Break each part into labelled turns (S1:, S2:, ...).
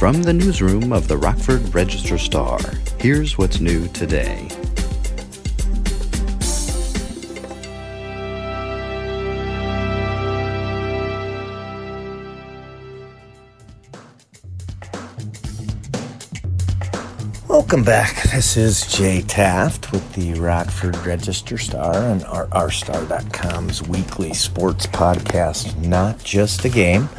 S1: From the newsroom of the Rockford Register Star, here's what's new today.
S2: Welcome back. This is Jay Taft with the Rockford Register Star and rrstar.com's weekly sports podcast, Not Just a Game.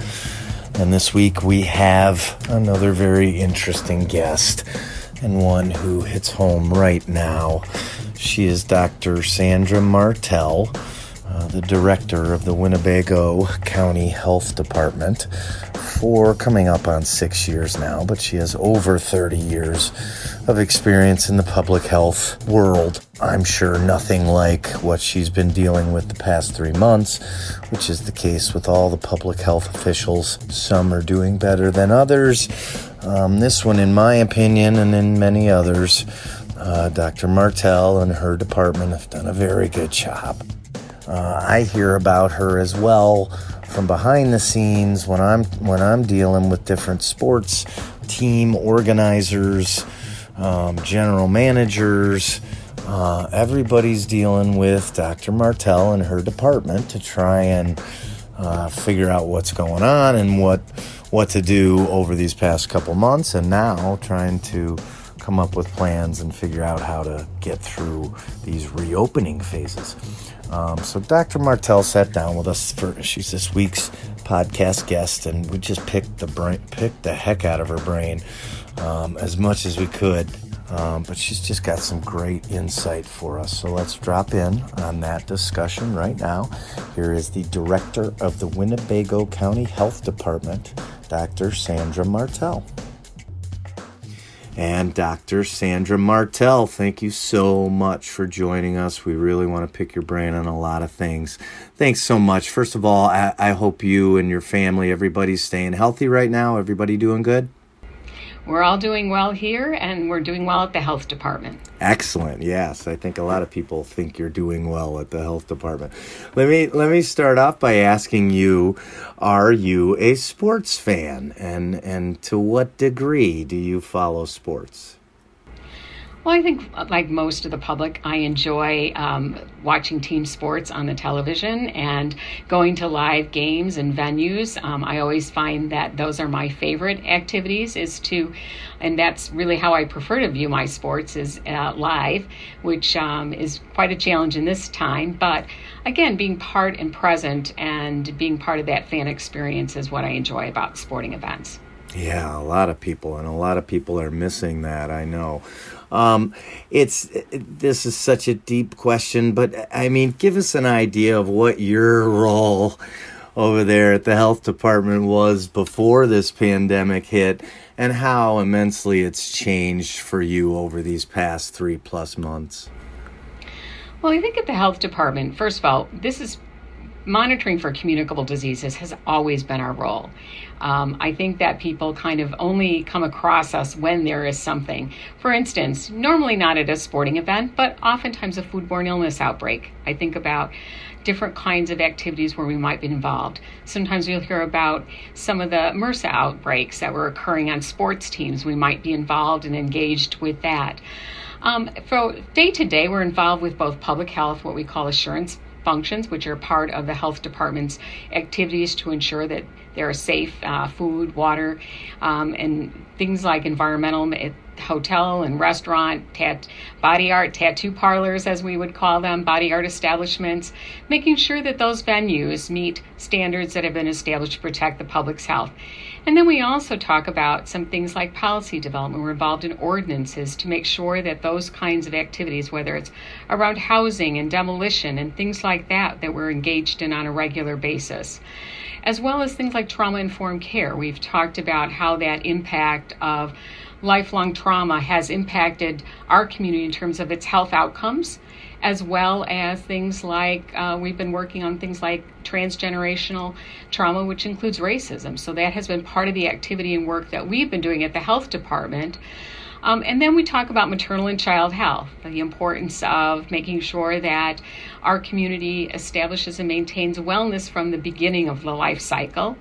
S2: And this week we have another very interesting guest and one who hits home right now. She is Dr. Sandra Martell, uh, the director of the Winnebago County Health Department for coming up on six years now, but she has over 30 years of experience in the public health world. I'm sure nothing like what she's been dealing with the past three months, which is the case with all the public health officials. Some are doing better than others. Um, this one, in my opinion, and in many others, uh, Dr. Martell and her department have done a very good job. Uh, I hear about her as well from behind the scenes when I'm when I'm dealing with different sports team organizers, um, general managers. Uh, everybody's dealing with Dr. Martell and her department to try and uh, figure out what's going on and what what to do over these past couple months, and now trying to come up with plans and figure out how to get through these reopening phases. Um, so Dr. Martell sat down with us for she's this week's podcast guest, and we just picked the brain, picked the heck out of her brain um, as much as we could. Um, but she's just got some great insight for us. So let's drop in on that discussion right now. Here is the director of the Winnebago County Health Department, Dr. Sandra Martell and Dr. Sandra Martell. Thank you so much for joining us. We really want to pick your brain on a lot of things. Thanks so much. First of all, I, I hope you and your family, everybody's staying healthy right now. Everybody doing good?
S3: We're all doing well here, and we're doing well at the health department.
S2: Excellent. Yes, I think a lot of people think you're doing well at the health department. Let me let me start off by asking you: Are you a sports fan, and and to what degree do you follow sports?
S3: Well, I think, like most of the public, I enjoy um, watching team sports on the television and going to live games and venues. Um, I always find that those are my favorite activities. Is to, and that's really how I prefer to view my sports is uh, live, which um, is quite a challenge in this time. But again, being part and present and being part of that fan experience is what I enjoy about sporting events.
S2: Yeah, a lot of people, and a lot of people are missing that. I know. Um, it's this is such a deep question, but I mean, give us an idea of what your role over there at the health department was before this pandemic hit, and how immensely it's changed for you over these past three plus months.
S3: Well, I think at the health department, first of all, this is monitoring for communicable diseases has always been our role. Um, I think that people kind of only come across us when there is something. For instance, normally not at a sporting event, but oftentimes a foodborne illness outbreak. I think about different kinds of activities where we might be involved. Sometimes you'll hear about some of the MRSA outbreaks that were occurring on sports teams. We might be involved and engaged with that. Um, for day to day, we're involved with both public health, what we call assurance functions, which are part of the health department's activities to ensure that there are safe uh, food, water, um, and things like environmental hotel and restaurant, tat- body art, tattoo parlors, as we would call them, body art establishments, making sure that those venues meet standards that have been established to protect the public's health. And then we also talk about some things like policy development. We're involved in ordinances to make sure that those kinds of activities, whether it's around housing and demolition and things like that, that we're engaged in on a regular basis as well as things like trauma informed care. We've talked about how that impact of lifelong trauma has impacted our community in terms of its health outcomes, as well as things like uh, we've been working on things like transgenerational trauma, which includes racism. So that has been part of the activity and work that we've been doing at the health department. Um, and then we talk about maternal and child health, the importance of making sure that our community establishes and maintains wellness from the beginning of the life cycle.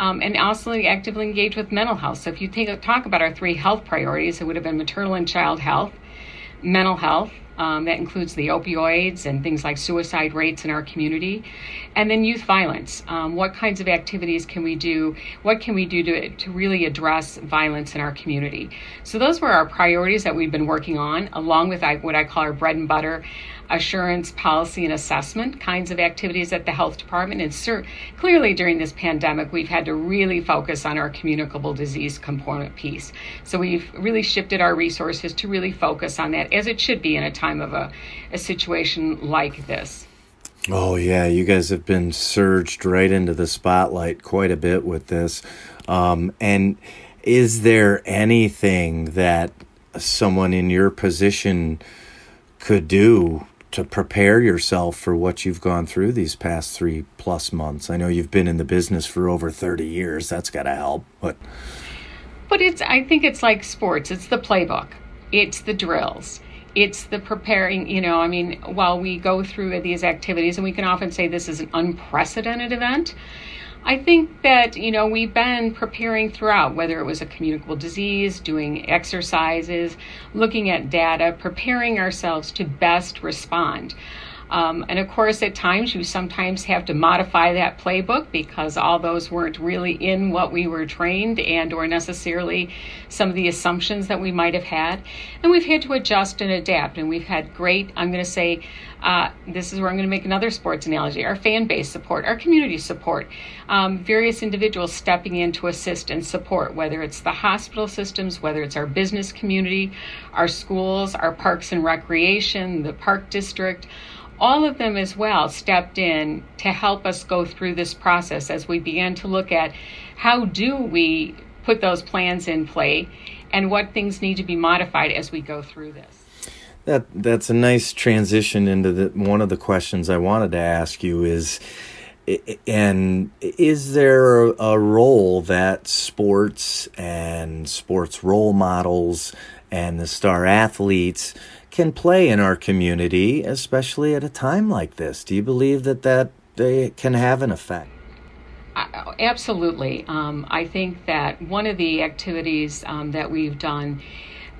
S3: um, and also actively engage with mental health. So if you take, talk about our three health priorities, it would have been maternal and child health, mental health, um, that includes the opioids and things like suicide rates in our community. And then youth violence. Um, what kinds of activities can we do? What can we do to, to really address violence in our community? So, those were our priorities that we've been working on, along with what I call our bread and butter assurance, policy, and assessment kinds of activities at the health department. And cert- clearly, during this pandemic, we've had to really focus on our communicable disease component piece. So we've really shifted our resources to really focus on that, as it should be in a time of a, a situation like this.
S2: Oh, yeah, you guys have been surged right into the spotlight quite a bit with this. Um, and is there anything that someone in your position could do to prepare yourself for what you've gone through these past three plus months? I know you've been in the business for over 30 years. That's got to help. But
S3: but it's I think it's like sports. It's the playbook. It's the drills. It's the preparing, you know, I mean, while we go through these activities and we can often say this is an unprecedented event, I think that, you know, we've been preparing throughout, whether it was a communicable disease, doing exercises, looking at data, preparing ourselves to best respond. Um, and of course, at times you sometimes have to modify that playbook because all those weren't really in what we were trained and or necessarily some of the assumptions that we might have had. And we've had to adjust and adapt. And we've had great, I'm going to say, uh, this is where I'm going to make another sports analogy our fan base support, our community support, um, various individuals stepping in to assist and support, whether it's the hospital systems, whether it's our business community, our schools, our parks and recreation, the park district all of them as well stepped in to help us go through this process as we began to look at how do we put those plans in play and what things need to be modified as we go through this.
S2: That that's a nice transition into the one of the questions I wanted to ask you is and is there a role that sports and sports role models and the star athletes can play in our community, especially at a time like this? Do you believe that that they can have an effect?
S3: absolutely. Um, I think that one of the activities um, that we've done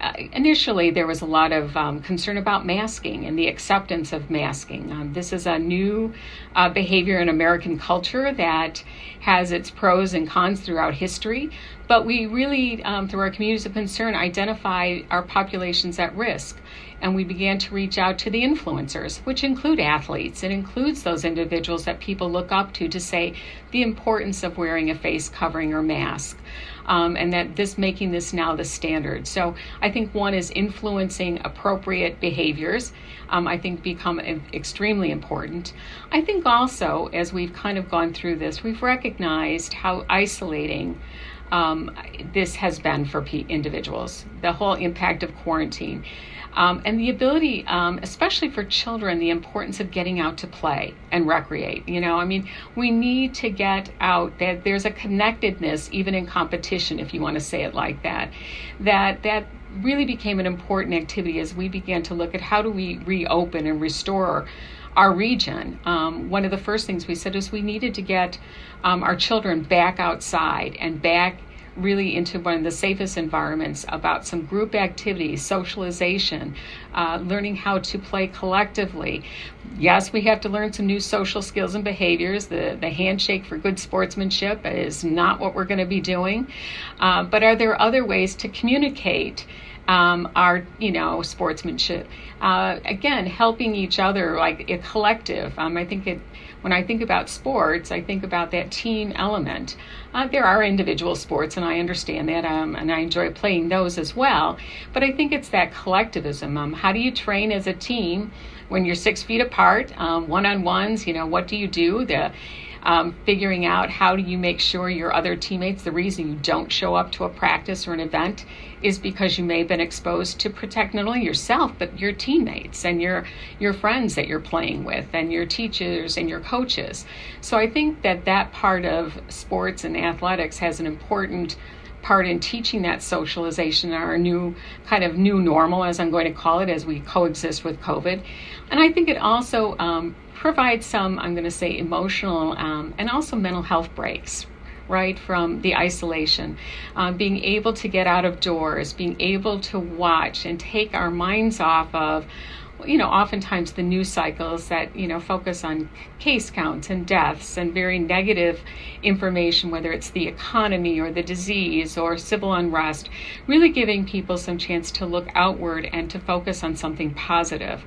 S3: uh, initially there was a lot of um, concern about masking and the acceptance of masking. Um, this is a new uh, behavior in American culture that has its pros and cons throughout history, but we really, um, through our communities of concern, identify our populations at risk and we began to reach out to the influencers, which include athletes. It includes those individuals that people look up to to say the importance of wearing a face covering or mask. Um, and that this making this now the standard. So I think one is influencing appropriate behaviors. Um, I think become extremely important. I think also as we've kind of gone through this, we've recognized how isolating um, this has been for individuals. The whole impact of quarantine. Um, and the ability, um, especially for children, the importance of getting out to play and recreate. You know, I mean, we need to get out. That there's a connectedness, even in competition, if you want to say it like that. That that really became an important activity as we began to look at how do we reopen and restore our region. Um, one of the first things we said is we needed to get um, our children back outside and back really into one of the safest environments about some group activities, socialization, uh, learning how to play collectively. Yes, we have to learn some new social skills and behaviors. The, the handshake for good sportsmanship is not what we're going to be doing. Uh, but are there other ways to communicate? Um, our you know sportsmanship uh, again helping each other like a collective um, i think it when I think about sports, I think about that team element. Uh, there are individual sports, and I understand that, um, and I enjoy playing those as well. But I think it's that collectivism. Um, how do you train as a team when you're six feet apart, one on ones? You know, what do you do? The um, figuring out how do you make sure your other teammates, the reason you don't show up to a practice or an event is because you may have been exposed to protect not only yourself but your teammates and your your friends that you're playing with and your teachers and your coaches. So I think that that part of sports and athletics has an important part in teaching that socialization our new kind of new normal as i'm going to call it as we coexist with covid and i think it also um, provide some, I'm going to say, emotional um, and also mental health breaks right, from the isolation. Um, being able to get out of doors, being able to watch and take our minds off of you know, oftentimes the news cycles that, you know, focus on case counts and deaths and very negative information, whether it's the economy or the disease or civil unrest, really giving people some chance to look outward and to focus on something positive.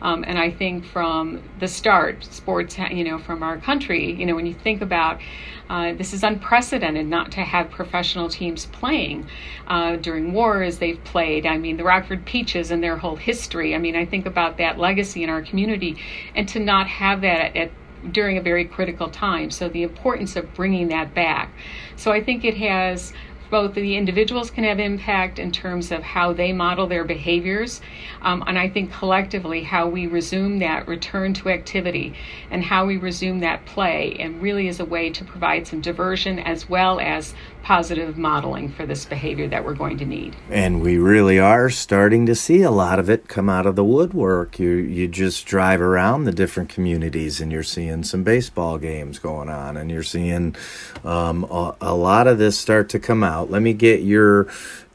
S3: Um, and I think from the start, sports, you know, from our country, you know, when you think about uh, this is unprecedented not to have professional teams playing uh, during wars. They've played. I mean, the Rockford Peaches and their whole history. I mean, I think about that legacy in our community, and to not have that at, at during a very critical time. So the importance of bringing that back. So I think it has both the individuals can have impact in terms of how they model their behaviors, um, and I think collectively how we resume that return to activity and how we resume that play, and really is a way to provide some diversion as well as positive modeling for this behavior that we're going to need.
S2: And we really are starting to see a lot of it come out of the woodwork. You you just drive around the different communities and you're seeing some baseball games going on, and you're seeing um, a, a lot of this start to come out. Let me get your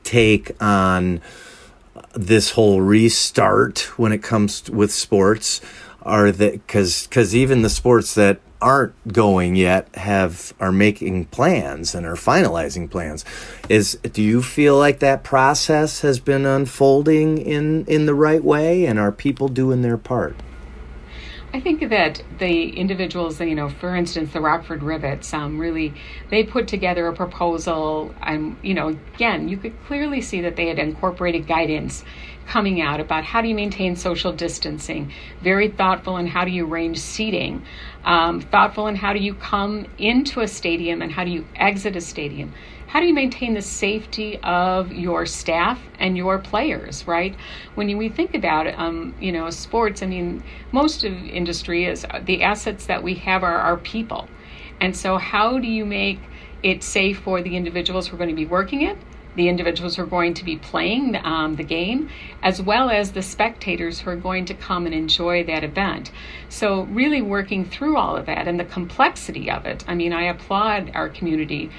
S2: take on this whole restart when it comes to, with sports are that because because even the sports that aren't going yet have are making plans and are finalizing plans. Is do you feel like that process has been unfolding in in the right way? And are people doing their part?
S3: I think that the individuals, you know, for instance, the Rockford Rivets, um, really, they put together a proposal. And, you know, again, you could clearly see that they had incorporated guidance coming out about how do you maintain social distancing, very thoughtful in how do you arrange seating, um, thoughtful in how do you come into a stadium and how do you exit a stadium. How do you maintain the safety of your staff and your players, right? When you, we think about um, you know, sports, I mean, most of industry is the assets that we have are our people. And so, how do you make it safe for the individuals who are going to be working it the individuals who are going to be playing um, the game, as well as the spectators who are going to come and enjoy that event. So, really working through all of that and the complexity of it. I mean, I applaud our community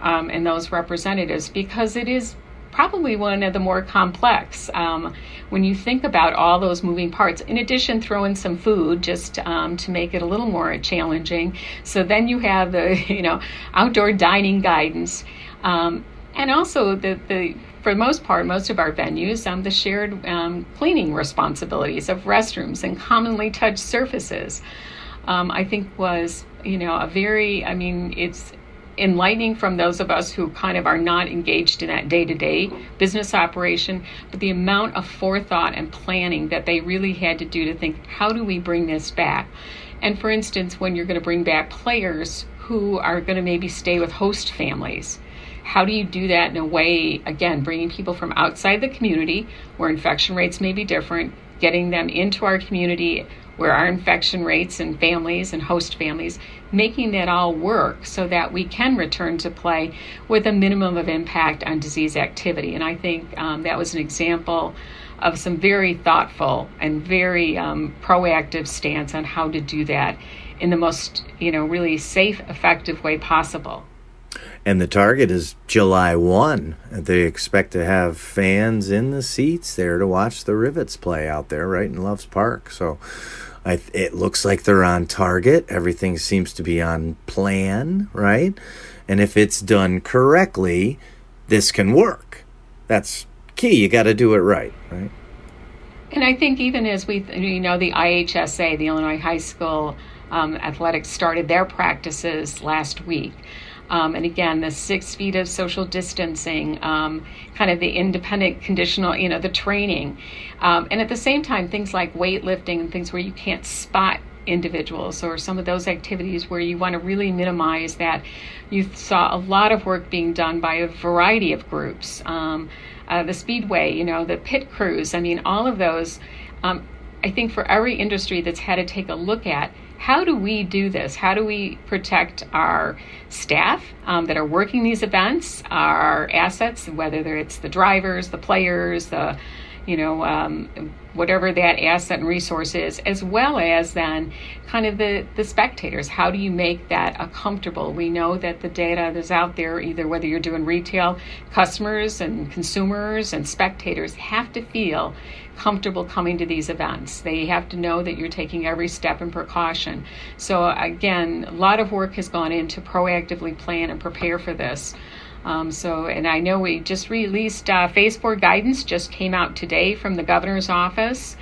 S3: um, and those representatives because it is probably one of the more complex um, when you think about all those moving parts. In addition, throw in some food just um, to make it a little more challenging. So then you have the you know outdoor dining guidance. Um, and also the, the for the most part, most of our venues, um, the shared um, cleaning responsibilities of restrooms and commonly touched surfaces, um, I think was you know a very I mean it's enlightening from those of us who kind of are not engaged in that day to day business operation, but the amount of forethought and planning that they really had to do to think, how do we bring this back? And for instance, when you're going to bring back players who are going to maybe stay with host families, how do you do that in a way, again, bringing people from outside the community where infection rates may be different, getting them into our community where our infection rates and families and host families, making that all work so that we can return to play with a minimum of impact on disease activity. And I think um, that was an example of some very thoughtful and very um, proactive stance on how to do that in the most, you know, really safe, effective way possible.
S2: And the target is July 1. They expect to have fans in the seats there to watch the Rivets play out there right in Loves Park. So I, it looks like they're on target. Everything seems to be on plan, right? And if it's done correctly, this can work. That's key. You got to do it right, right?
S3: And I think even as we, you know, the IHSA, the Illinois High School um, Athletics, started their practices last week. Um, and again, the six feet of social distancing, um, kind of the independent conditional, you know, the training. Um, and at the same time, things like weightlifting and things where you can't spot individuals or some of those activities where you want to really minimize that. You saw a lot of work being done by a variety of groups. Um, uh, the Speedway, you know, the pit crews, I mean, all of those. Um, I think for every industry that's had to take a look at how do we do this? How do we protect our staff um, that are working these events, our assets, whether it's the drivers, the players, the you know, um, whatever that asset and resource is, as well as then kind of the, the spectators. How do you make that a comfortable? We know that the data that's out there, either whether you're doing retail, customers and consumers and spectators have to feel comfortable coming to these events. They have to know that you're taking every step in precaution. So, again, a lot of work has gone into proactively plan and prepare for this. Um, so, and I know we just released uh, Phase 4 guidance, just came out today from the governor's office,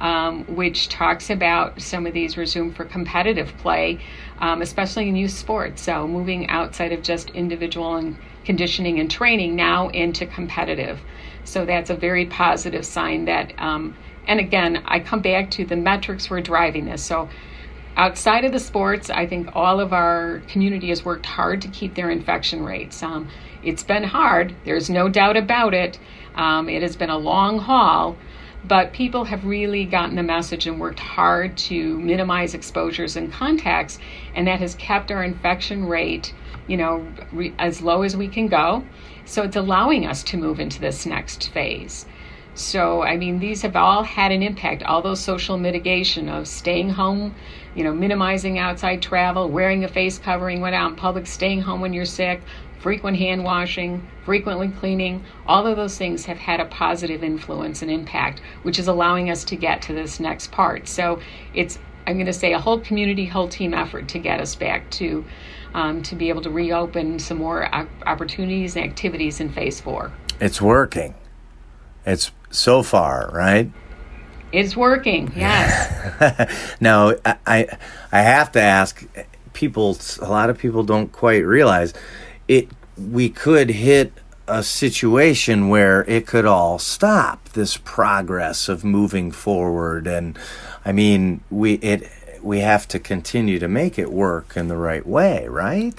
S3: um, which talks about some of these resume for competitive play, um, especially in youth sports. So, moving outside of just individual and conditioning and training now into competitive. So, that's a very positive sign that, um, and again, I come back to the metrics we're driving this. So, outside of the sports, I think all of our community has worked hard to keep their infection rates. Um, it's been hard, there's no doubt about it. Um, it has been a long haul, but people have really gotten the message and worked hard to minimize exposures and contacts, and that has kept our infection rate, you know, re- as low as we can go. So it's allowing us to move into this next phase. So, I mean, these have all had an impact. All those social mitigation of staying home, you know, minimizing outside travel, wearing a face covering when out in public, staying home when you're sick, frequent hand washing, frequently cleaning, all of those things have had a positive influence and impact, which is allowing us to get to this next part. So, it's, I'm going to say, a whole community, whole team effort to get us back to. Um, to be able to reopen some more opportunities and activities in phase four.
S2: It's working. It's so far, right?
S3: It's working. Yes.
S2: now, I I have to ask people. A lot of people don't quite realize it. We could hit a situation where it could all stop this progress of moving forward, and I mean, we it we have to continue to make it work in the right way, right?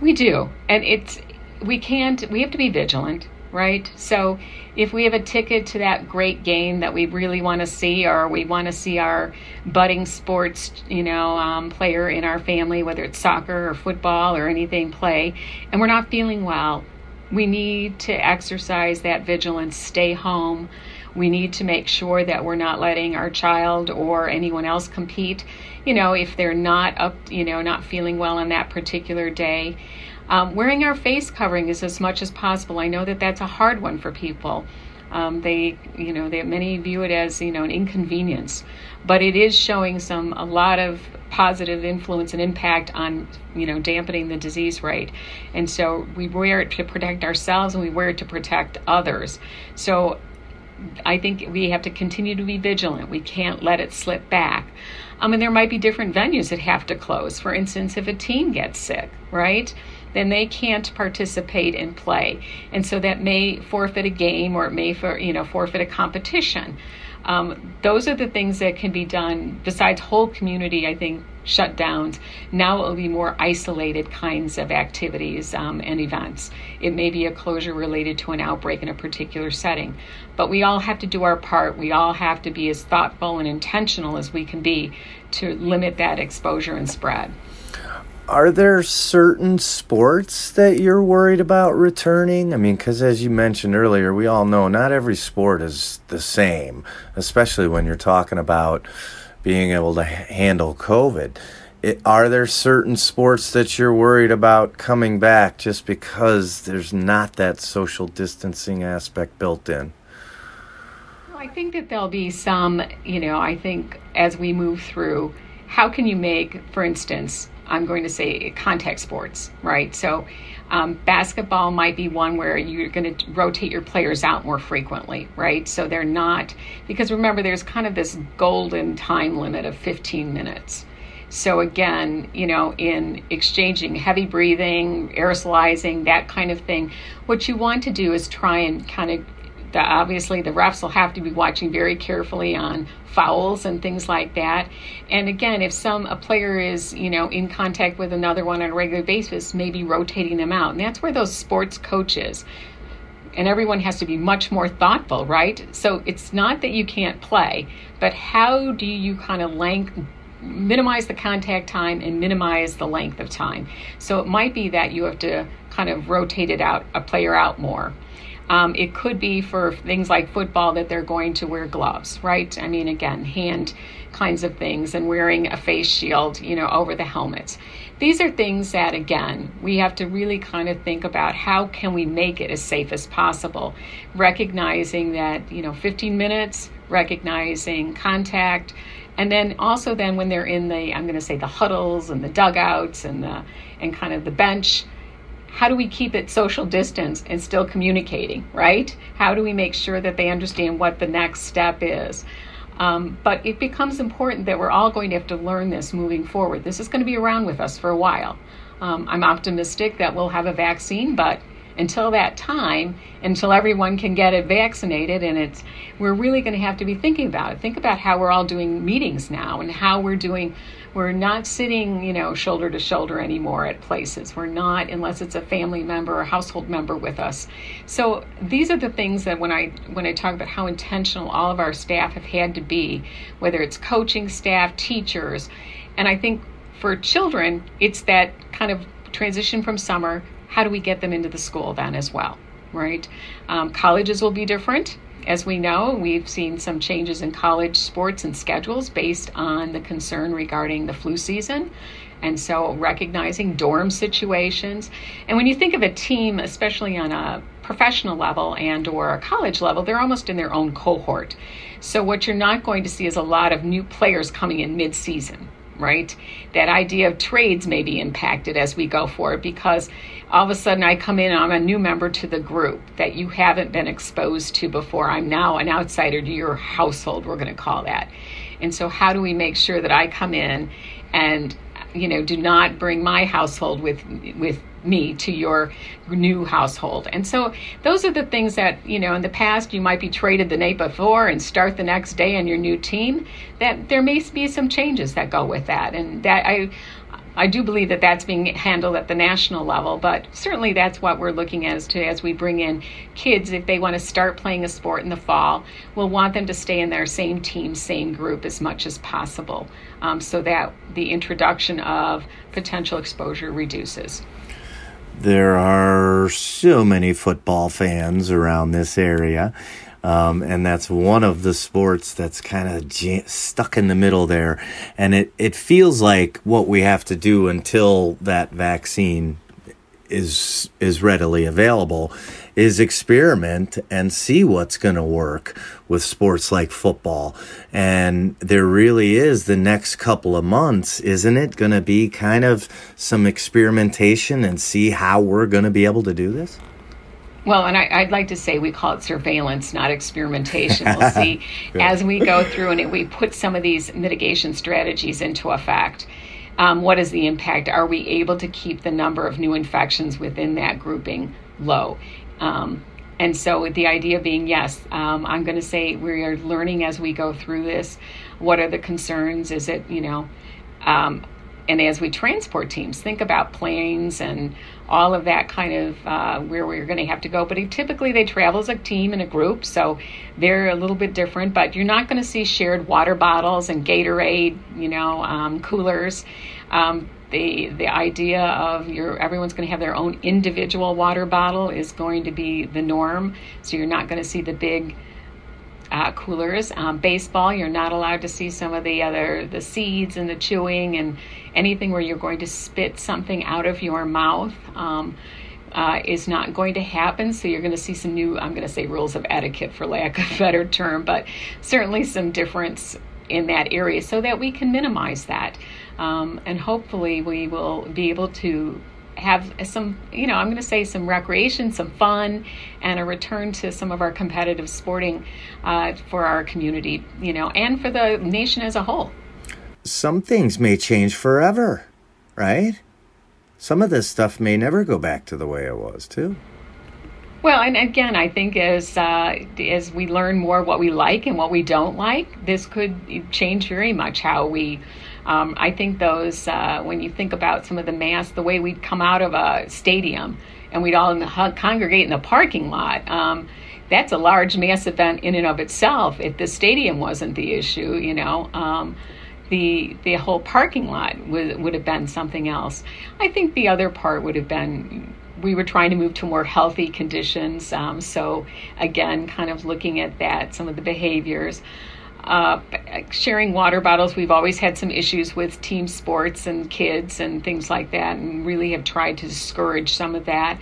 S3: We do, and it's we can't. We have to be vigilant right? So if we have a ticket to that great game that we really want to see, or we want to see our budding sports, you know, um, player in our family, whether it's soccer or football or anything, play, and we're not feeling well, we need to exercise that vigilance, stay home. We need to make sure that we're not letting our child or anyone else compete, you know, if they're not up, you know, not feeling well on that particular day. Um, wearing our face covering is as much as possible. I know that that's a hard one for people. Um, they, you know, they many view it as you know an inconvenience, but it is showing some a lot of positive influence and impact on you know dampening the disease rate. And so we wear it to protect ourselves, and we wear it to protect others. So I think we have to continue to be vigilant. We can't let it slip back. I mean, there might be different venues that have to close. For instance, if a team gets sick, right? Then they can't participate in play. And so that may forfeit a game or it may for, you know forfeit a competition. Um, those are the things that can be done besides whole community, I think, shutdowns. Now it will be more isolated kinds of activities um, and events. It may be a closure related to an outbreak in a particular setting. But we all have to do our part. We all have to be as thoughtful and intentional as we can be to limit that exposure and spread
S2: are there certain sports that you're worried about returning? I mean, because as you mentioned earlier, we all know not every sport is the same, especially when you're talking about being able to handle COVID. It, are there certain sports that you're worried about coming back just because there's not that social distancing aspect built in?
S3: I think that there'll be some, you know, I think as we move through, how can you make, for instance, I'm going to say contact sports, right? So um, basketball might be one where you're going to rotate your players out more frequently, right? So they're not, because remember, there's kind of this golden time limit of 15 minutes. So again, you know, in exchanging heavy breathing, aerosolizing, that kind of thing, what you want to do is try and kind of the, obviously the refs will have to be watching very carefully on fouls and things like that. And again, if some a player is you know in contact with another one on a regular basis, maybe rotating them out, and that's where those sports coaches and everyone has to be much more thoughtful, right? So it's not that you can't play, but how do you kind of length minimize the contact time and minimize the length of time? So it might be that you have to kind of rotate it out, a player out more Um, it could be for things like football that they're going to wear gloves, right? I mean, again, hand kinds of things and wearing a face shield, you know, over the helmets. These are things that, again, we have to really kind of think about how can we make it as safe as possible, recognizing that, you know, 15 minutes, recognizing contact, and then also then when they're in the, I'm going to say the huddles and the dugouts and the, and kind of the bench, how do we keep it social distance and still communicating, right? How do we make sure that they understand what the next step is? Um, but it becomes important that we're all going to have to learn this moving forward. This is going to be around with us for a while. Um, I'm optimistic that we'll have a vaccine, but until that time, until everyone can get it vaccinated, and it's we're really going to have to be thinking about it. Think about how we're all doing meetings now and how we're doing we're not sitting, you know, shoulder to shoulder anymore at places. We're not unless it's a family member or household member with us. So these are the things that when I when I talk about how intentional all of our staff have had to be, whether it's coaching staff, teachers, and I think for children, it's that kind of transition from summer. How do we get them into the school then as well, right? Um, colleges will be different. As we know, we've seen some changes in college sports and schedules based on the concern regarding the flu season. And so recognizing dorm situations. And when you think of a team, especially on a professional level and or a college level, they're almost in their own cohort. So what you're not going to see is a lot of new players coming in mid-season right? That idea of trades may be impacted as we go forward because all of a sudden I come in, I'm a new member to the group that you haven't been exposed to before. I'm now an outsider to your household, we're going to call that. And so, how do we make sure that I come in and you know do not bring my household with with me to your new household. And so those are the things that, you know, in the past you might be traded the night before and start the next day on your new team. That there may be some changes that go with that. And that I I do believe that that's being handled at the national level, but certainly that's what we're looking at as to as we bring in kids if they want to start playing a sport in the fall, we'll want them to stay in their same team, same group as much as possible, um, so that the introduction of potential exposure reduces.
S2: There are so many football fans around this area. Um, and that's one of the sports that's kind of j- stuck in the middle there. And it, it feels like what we have to do until that vaccine is is readily available is experiment and see what's going to work with sports like football and there really is the next couple of months isn't it going to be kind of some experimentation and see how we're going to be able to do this
S3: well, and I, would like to say we call it surveillance, not experimentation. We'll see as we go through and we put some of these mitigation strategies into effect. Um, what is the impact? Are we able to keep the number of new infections within that grouping low? Um, and so the idea being, yes, um, I'm going to say we are learning as we go through this. What are the concerns? Is it, you know, um, and as we transport teams, think about planes and all of that kind of uh, where we're going to have to go. But typically they travel as a team and a group, so they're a little bit different. But you're not going to see shared water bottles and Gatorade, you know, um, coolers. Um, the the idea of your everyone's going to have their own individual water bottle is going to be the norm. So you're not going to see the big uh, coolers. Um, baseball, you're not allowed to see some of the other the seeds and the chewing and anything where you're going to spit something out of your mouth. Um, uh, is not going to happen. So you're going to see some new, I'm going to say rules of etiquette for lack of a better term, but certainly some difference in that area so that we can minimize that. Um, and hopefully we will be able to have some, you know, I'm going to say some recreation, some fun, and a return to some of our competitive sporting uh, for our community, you know, and for the nation as a whole.
S2: Some things may change forever, right? Some of this stuff may never go back to the way it was, too.
S3: Well, and again, I think as uh, as we learn more what we like and what we don't like, this could change very much how we um, I think those, uh, when you think about some of the mass, the way we'd come out of a stadium and we'd all congregate in the parking lot, um, that's a large mass event in and of itself. If the stadium wasn't the issue, you know, um, the the whole parking lot would would have been something else. I think the other part would have been we were trying to move to more healthy conditions. Um, so, again, kind of looking at that, some of the behaviors. Uh, sharing water bottles, we've always had some issues with team sports and kids and things like that, and really have tried to discourage some of that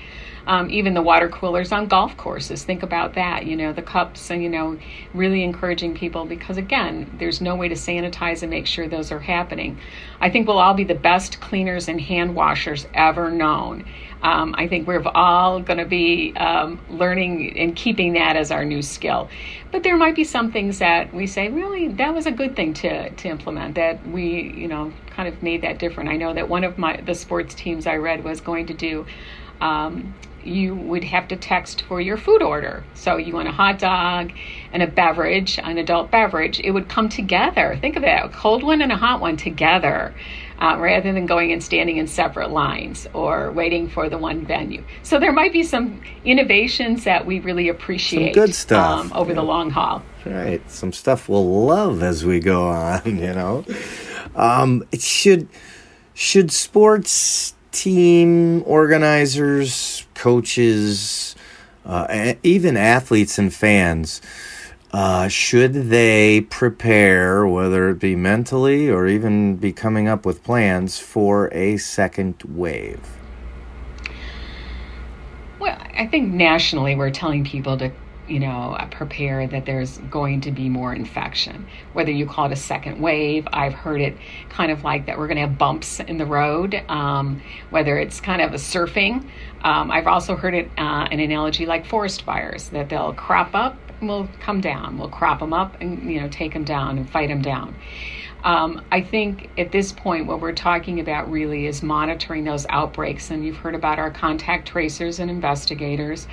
S3: um, even the water coolers on golf courses. Think about that, you know, the cups and, you know, really encouraging people because, again, there's no way to sanitize and make sure those are happening. I think we'll all be the best cleaners and hand washers ever known. Um, I think we're all going to be um, learning and keeping that as our new skill. But there might be some things that we say, really, that was a good thing to, to implement, that we, you know, kind of made that different. I know that one of my the sports teams I read was going to do um, you would have to text for your food order. So you want a hot dog and a beverage, an adult beverage. It would come together. Think of it, a cold one and a hot one together. Uh, rather than going and standing in separate lines or waiting for the one venue. So there might be some innovations that we really appreciate.
S2: Some good stuff
S3: um, over yeah. the long haul.
S2: Right, some stuff we'll love as we go on. You know, um, it should should sports team organizers, coaches, uh, even athletes and fans, uh, should they prepare, whether it be mentally or even be coming up with plans for a second wave?
S3: Well, I think nationally we're telling people to you know, prepare that there's going to be more infection. Whether you call it a second wave, I've heard it kind of like that we're going to have bumps in the road, um, whether it's kind of a surfing. Um, I've also heard it uh, an analogy like forest fires, that they'll crop up and will come down. We'll crop them up and, you know, take them down and fight them down. Um, I think at this point, what we're talking about really is monitoring those outbreaks. And you've heard about our contact tracers and investigators.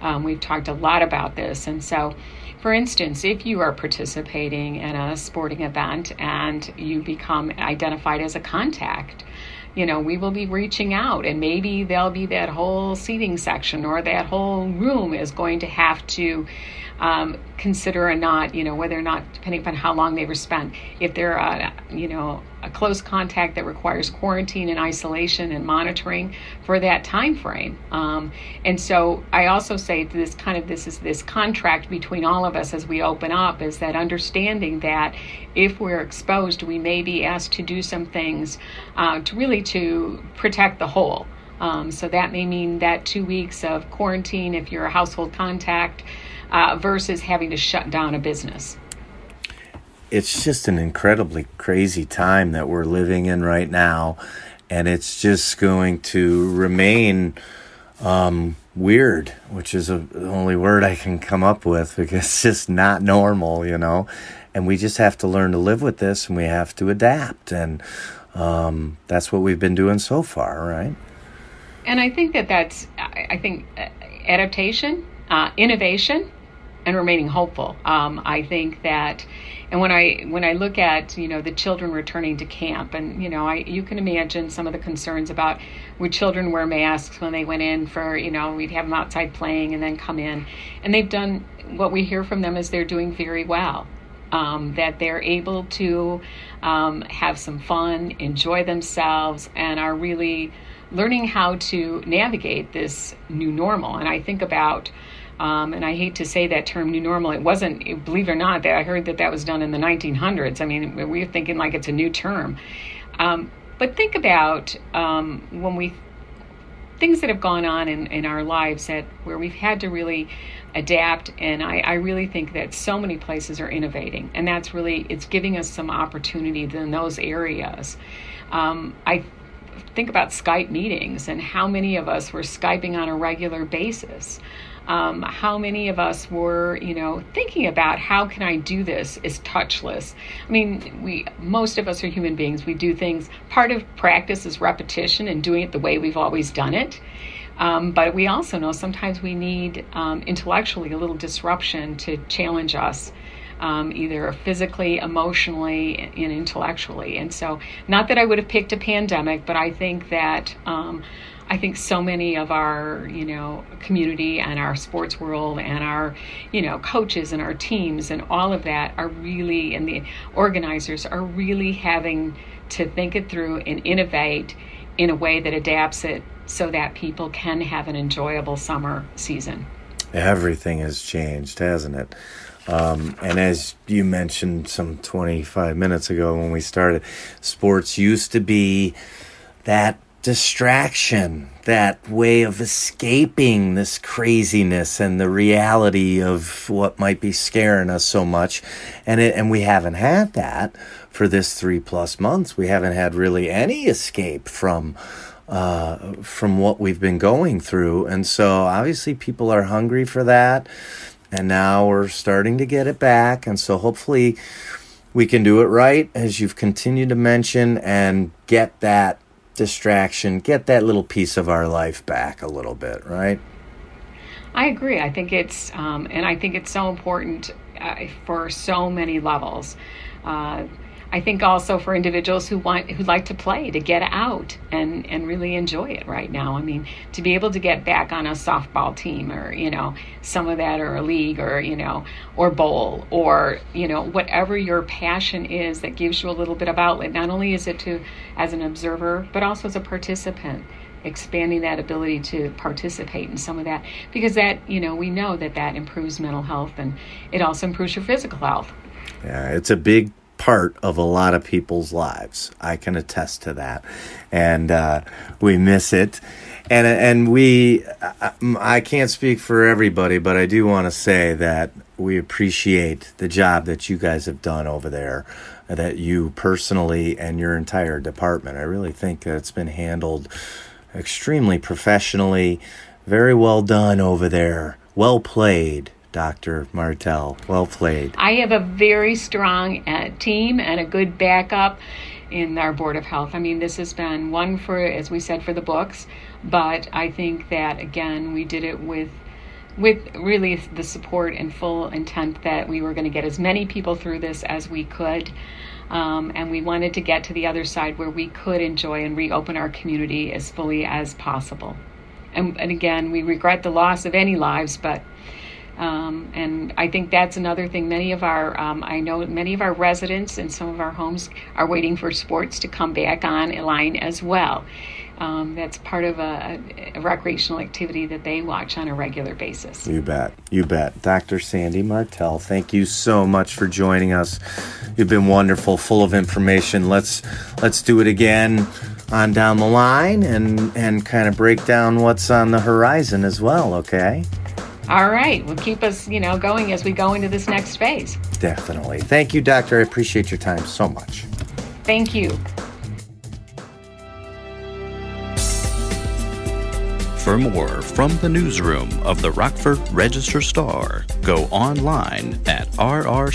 S3: Um, we've talked a lot about this. And so, for instance, if you are participating in a sporting event and you become identified as a contact, you know, we will be reaching out and maybe there'll be that whole seating section or that whole room is going to have to um, consider or not, you know, whether or not, depending upon how long they were spent, if they're, uh, you know, a close contact that requires quarantine and isolation and monitoring for that time frame. Um, and so I also say this kind of this is this contract between all of us as we open up is that understanding that if we're exposed, we may be asked to do some things uh, to really to protect the whole. Um, so that may mean that two weeks of quarantine if you're a household contact uh, versus having to shut down a business.
S2: It's just an incredibly crazy time that we're living in right now, and it's just going to remain um, weird, which is a, the only word I can come up with because it's just not normal, you know. And we just have to learn to live with this, and we have to adapt, and um, that's what we've been doing so far, right?
S3: And I think that that's, I think, uh, adaptation, uh, innovation, and remaining hopeful. Um, I think that, and when I when I look at you know the children returning to camp, and you know I you can imagine some of the concerns about would children wear masks when they went in for you know we'd have them outside playing and then come in, and they've done what we hear from them is they're doing very well. Um, that they're able to um, have some fun, enjoy themselves, and are really learning how to navigate this new normal. And I think about um, and I hate to say that term new normal. It wasn't, believe it or not, that I heard that that was done in the 1900s. I mean, we're thinking like it's a new term. Um, but think about um, when we things that have gone on in, in our lives that where we've had to really adapt and I, I really think that so many places are innovating and that's really it's giving us some opportunity in those areas um, i think about skype meetings and how many of us were skyping on a regular basis um, how many of us were, you know, thinking about how can I do this is touchless. I mean, we most of us are human beings. We do things. Part of practice is repetition and doing it the way we've always done it. Um, but we also know sometimes we need um, intellectually a little disruption to challenge us. Um, either physically, emotionally, and intellectually. And so, not that I would have picked a pandemic, but I think that um, I think so many of our, you know, community and our sports world and our, you know, coaches and our teams and all of that are really, and the organizers are really having to think it through and innovate in a way that adapts it so that people can have an enjoyable summer season.
S2: Everything has changed, hasn't it? Um, and as you mentioned some 25 minutes ago when we started, sports used to be that distraction, that way of escaping this craziness and the reality of what might be scaring us so much. And it, and we haven't had that for this three plus months. We haven't had really any escape from uh, from what we've been going through. And so obviously people are hungry for that. And now we're starting to get it back. And so hopefully we can do it right, as you've continued to mention, and get that distraction, get that little piece of our life back a little bit, right?
S3: I agree. I think it's, um, and I think it's so important uh, for so many levels. Uh, I think also for individuals who want who like to play to get out and and really enjoy it right now. I mean, to be able to get back on a softball team or you know some of that or a league or you know or bowl or you know whatever your passion is that gives you a little bit of outlet. Not only is it to as an observer but also as a participant expanding that ability to participate in some of that because that you know we know that that improves mental health and it also improves your physical health
S2: yeah it's a big part of a lot of people's lives. I can attest to that, and uh, we miss it. And and we, I, I can't speak for everybody, but I do want to say that we appreciate the job that you guys have done over there, that you personally and your entire department. I really think that it's been handled extremely professionally, very well done over there. Well played Dr. Martell. Well played.
S3: I have a very strong uh, team and a good backup in our Board of Health. I mean, this has been one for, as we said, for the books, but I think that, again, we did it with with really the support and full intent that we were going to get as many people through this as we could. Um, and we wanted to get to the other side where we could enjoy and reopen our community as fully as possible. And, and again, we regret the loss of any lives, but um, and I think that's another thing. Many of our, um, I know many of our residents and some of our homes are waiting for sports to come back on line as well. Um, that's part of a, a, recreational activity that they watch on a regular basis.
S2: You bet. You bet. Dr. Sandy Martell, thank you so much for joining us. You've been wonderful, full of information. Let's let's do it again on down the line and and kind of break down what's on the horizon as well, okay?
S3: All right. Well, keep us, you know, going as we go into this next phase.
S2: Definitely. Thank you, Doctor. I appreciate your time so much.
S3: Thank you.
S1: For more from the newsroom of the Rockford Register Star, go online at rrstar.com.